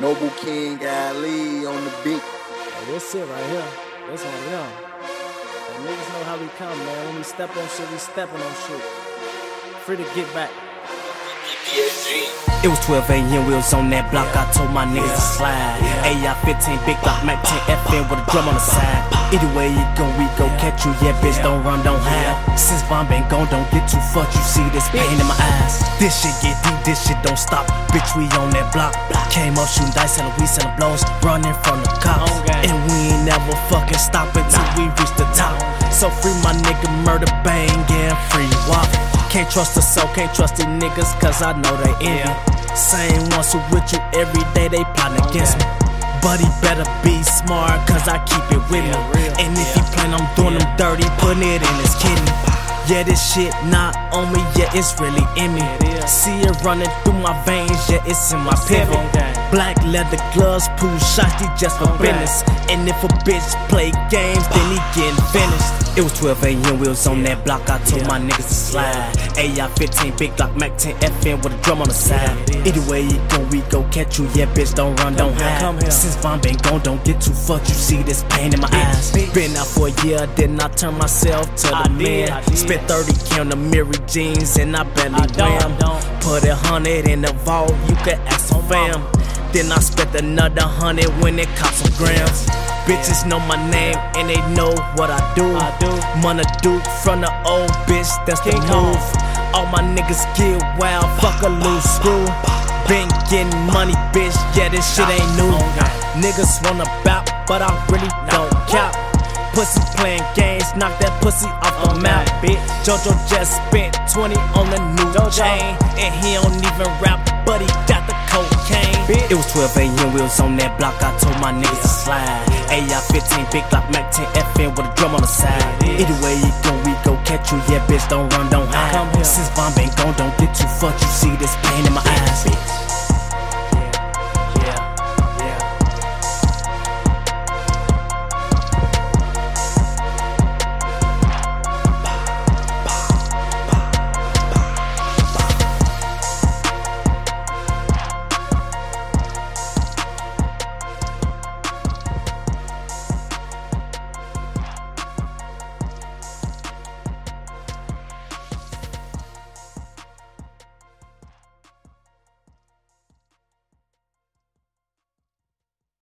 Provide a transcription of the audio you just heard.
Noble King Ali on the beat. Hey, this it right here. This on them. And niggas know how we come, man. When we step on shit, we stepping on shit. Free to get back. It was 12 a.m. we was on that block. I told my niggas to slide. AR 15, big block, Mac 10 FN with a drum on the side. Either way you go, we go catch you. Yeah, bitch, don't run, don't hide. Since Von been gone, don't get too fucked. You see this pain in my eyes. This shit get deep, this shit don't stop. Bitch, we on that block. Came up shooting dice, selling weed, selling blows, running from the cops. Oh, and we ain't never fucking stop until we reach the top. So free my nigga murder bang and walk. Can't trust the soul, can't trust these niggas, cause I know they envy. Same ones who with you every day, they plotting against me. But he better be smart, cause I keep it with me. And if he plan on doing them dirty, putting it in his kidney. Yeah, this shit not on me, yeah, it's really in me. See it running through my veins, yeah, it's in my pivot. Black leather gloves, pool shots, they just for business. And if a bitch play games, then he getting finished. It was 12 a.m. we was on that block. I told my niggas to slide. AR 15, big block, Mac 10 FN with a drum on the side. Either way you go, we go catch you. Yeah, bitch, don't run, don't hide. Since Von been gone, don't get too fucked. You see this pain in my eyes. Been out for a year, then I turn myself to the man. Spent 30k on the mirror jeans, and I barely ram. Put a hundred in the vault, you can ask some fam. Then I spent another hundred when it cost some grams. Bitches know my name and they know what I do. I do. Munna Duke from the old bitch, that's the move. All my niggas get wild, fuck a loose screw. Been getting money, bitch, yeah, this shit ain't new. Niggas wanna bop, but I really don't cap. Pussy playing games, knock that pussy off the map, bitch. Jojo just spent 20 on the new chain, and he don't even rap, but he got cocaine. It was 12 a.m. we was on that block. I told my niggas to slide. AR 15, big block, Mac 10 FN with a drum on the side. Either way you go, we go catch you. Yeah, bitch, don't run, don't hide. Since Von been gone, don't get too fucked. You see this pain in my eyes.